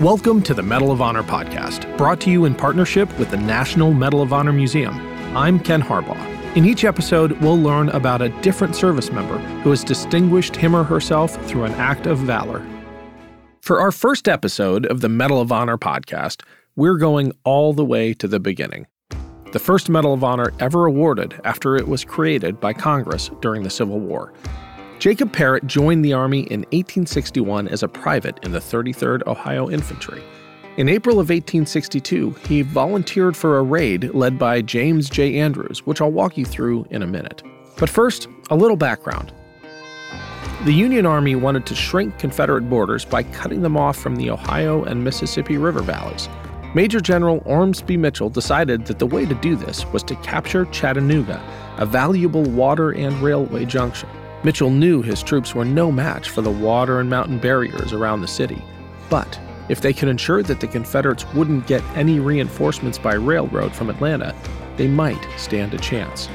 Welcome to the Medal of Honor podcast, brought to you in partnership with the National Medal of Honor Museum. I'm Ken Harbaugh. In each episode, we'll learn about a different service member who has distinguished him or herself through an act of valor. For our first episode of the Medal of Honor podcast, we're going all the way to the beginning. The first Medal of Honor ever awarded after it was created by Congress during the Civil War. Jacob Parrott joined the Army in 1861 as a private in the 33rd Ohio Infantry. In April of 1862, he volunteered for a raid led by James J. Andrews, which I'll walk you through in a minute. But first, a little background. The Union Army wanted to shrink Confederate borders by cutting them off from the Ohio and Mississippi River valleys. Major General Ormsby Mitchel decided that the way to do this was to capture Chattanooga, a valuable water and railway junction. Mitchel knew his troops were no match for the water and mountain barriers around the city. But if they could ensure that the Confederates wouldn't get any reinforcements by railroad from Atlanta, they might stand a chance.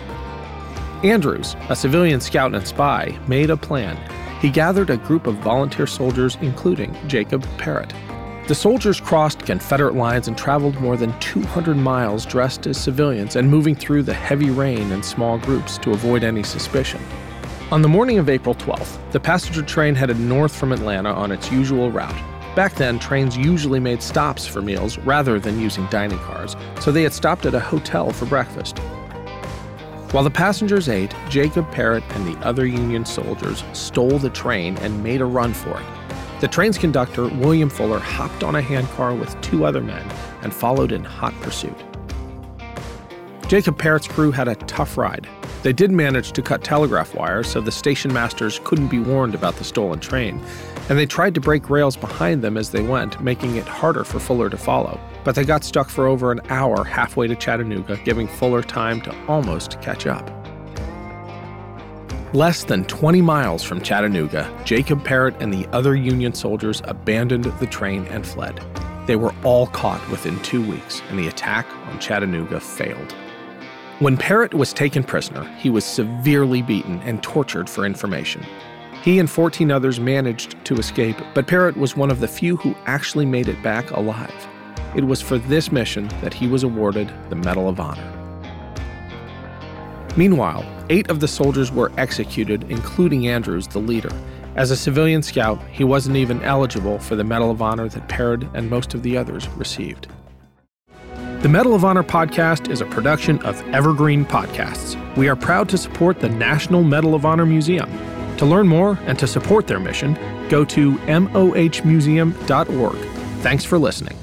Andrews, a civilian scout and spy, made a plan. He gathered a group of volunteer soldiers, including Jacob Parrott. The soldiers crossed Confederate lines and traveled more than 200 miles dressed as civilians and moving through the heavy rain in small groups to avoid any suspicion. On the morning of April 12th, the passenger train headed north from Atlanta on its usual route. Back then, trains usually made stops for meals rather than using dining cars, so they had stopped at a hotel for breakfast. While the passengers ate, Jacob Parrott and the other Union soldiers stole the train and made a run for it. The train's conductor, William Fuller, hopped on a handcar with two other men and followed in hot pursuit. Jacob Parrott's crew had a tough ride. They did manage to cut telegraph wires so the station masters couldn't be warned about the stolen train, and they tried to break rails behind them as they went, making it harder for Fuller to follow. But they got stuck for over an hour halfway to Chattanooga, giving Fuller time to almost catch up. Less than 20 miles from Chattanooga, Jacob Parrott and the other Union soldiers abandoned the train and fled. They were all caught within two weeks, and the attack on Chattanooga failed. When Parrott was taken prisoner, he was severely beaten and tortured for information. He and 14 others managed to escape, but Parrott was one of the few who actually made it back alive. It was for this mission that he was awarded the Medal of Honor. Meanwhile, eight of the soldiers were executed, including Andrews, the leader. As a civilian scout, he wasn't even eligible for the Medal of Honor that Parrott and most of the others received. The Medal of Honor podcast is a production of Evergreen Podcasts. We are proud to support the National Medal of Honor Museum. To learn more and to support their mission, go to mohmuseum.org. Thanks for listening.